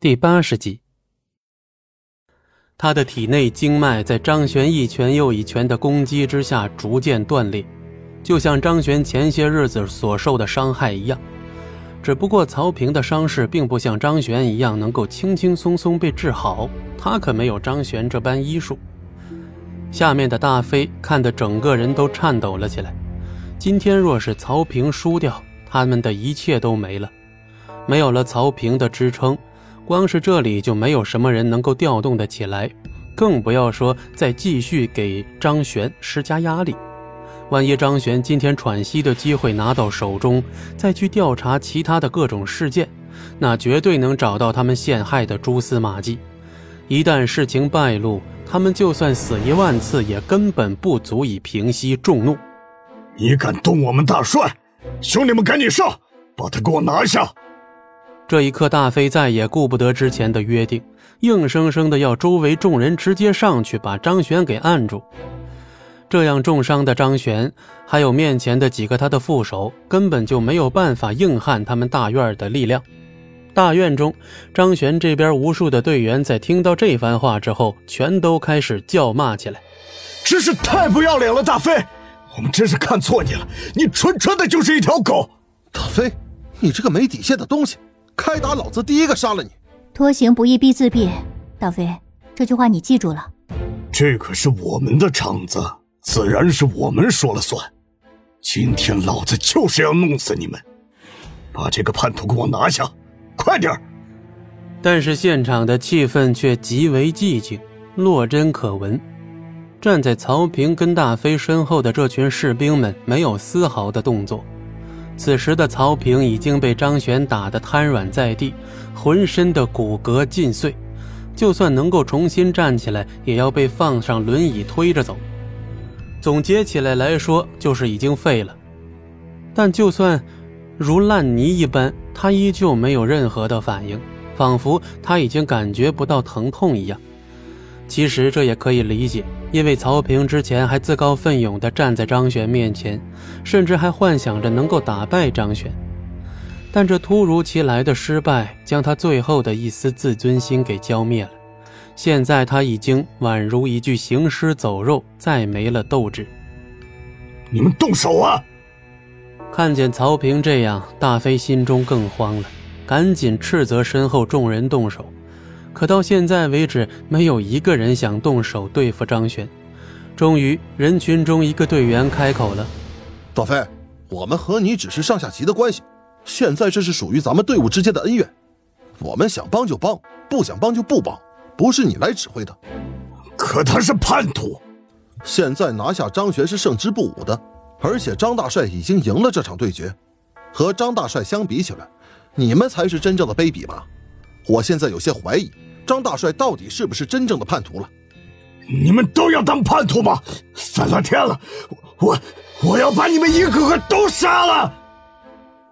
第八十集，他的体内经脉在张玄一拳又一拳的攻击之下逐渐断裂，就像张玄前些日子所受的伤害一样。只不过曹平的伤势并不像张玄一样能够轻轻松松被治好，他可没有张玄这般医术。下面的大飞看得整个人都颤抖了起来。今天若是曹平输掉，他们的一切都没了，没有了曹平的支撑。光是这里就没有什么人能够调动得起来，更不要说再继续给张璇施加压力。万一张璇今天喘息的机会拿到手中，再去调查其他的各种事件，那绝对能找到他们陷害的蛛丝马迹。一旦事情败露，他们就算死一万次，也根本不足以平息众怒。你敢动我们大帅，兄弟们赶紧上，把他给我拿下！这一刻，大飞再也顾不得之前的约定，硬生生的要周围众人直接上去把张璇给按住。这样重伤的张璇，还有面前的几个他的副手，根本就没有办法硬撼他们大院的力量。大院中，张璇这边无数的队员在听到这番话之后，全都开始叫骂起来：“真是太不要脸了，大飞！我们真是看错你了，你纯纯的就是一条狗！大飞，你这个没底线的东西！”开打，老子第一个杀了你！拖行不义必自毙，大飞，这句话你记住了。这可是我们的场子，自然是我们说了算。今天老子就是要弄死你们！把这个叛徒给我拿下，快点但是现场的气氛却极为寂静，落针可闻。站在曹平跟大飞身后的这群士兵们，没有丝毫的动作。此时的曹平已经被张璇打得瘫软在地，浑身的骨骼尽碎，就算能够重新站起来，也要被放上轮椅推着走。总结起来来说，就是已经废了。但就算如烂泥一般，他依旧没有任何的反应，仿佛他已经感觉不到疼痛一样。其实这也可以理解，因为曹平之前还自告奋勇地站在张璇面前，甚至还幻想着能够打败张璇。但这突如其来的失败，将他最后的一丝自尊心给浇灭了。现在他已经宛如一具行尸走肉，再没了斗志。你们动手啊！看见曹平这样，大飞心中更慌了，赶紧斥责身后众人动手。可到现在为止，没有一个人想动手对付张璇。终于，人群中一个队员开口了：“大飞，我们和你只是上下级的关系，现在这是属于咱们队伍之间的恩怨。我们想帮就帮，不想帮就不帮，不是你来指挥的。可他是叛徒，现在拿下张璇是胜之不武的，而且张大帅已经赢了这场对决。和张大帅相比起来，你们才是真正的卑鄙吧？我现在有些怀疑。”张大帅到底是不是真正的叛徒了？你们都要当叛徒吗？反了天了！我我要把你们一个个都杀了！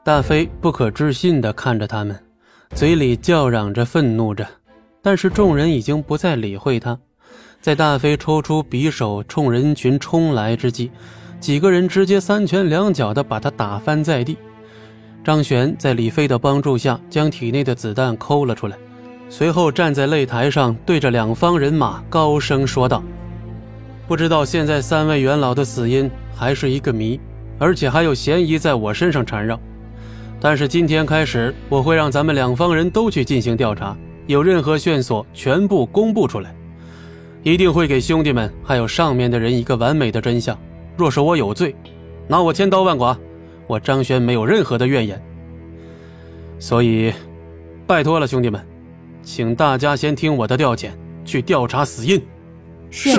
大飞不可置信地看着他们，嘴里叫嚷着愤怒着，但是众人已经不再理会他。在大飞抽出匕首冲人群冲来之际，几个人直接三拳两脚地把他打翻在地。张璇在李飞的帮助下，将体内的子弹抠了出来。随后站在擂台上，对着两方人马高声说道：“不知道现在三位元老的死因还是一个谜，而且还有嫌疑在我身上缠绕。但是今天开始，我会让咱们两方人都去进行调查，有任何线索全部公布出来，一定会给兄弟们还有上面的人一个完美的真相。若是我有罪，拿我千刀万剐，我张轩没有任何的怨言。所以，拜托了，兄弟们。”请大家先听我的调遣，去调查死因。是。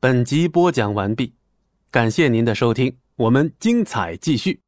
本集播讲完毕，感谢您的收听，我们精彩继续。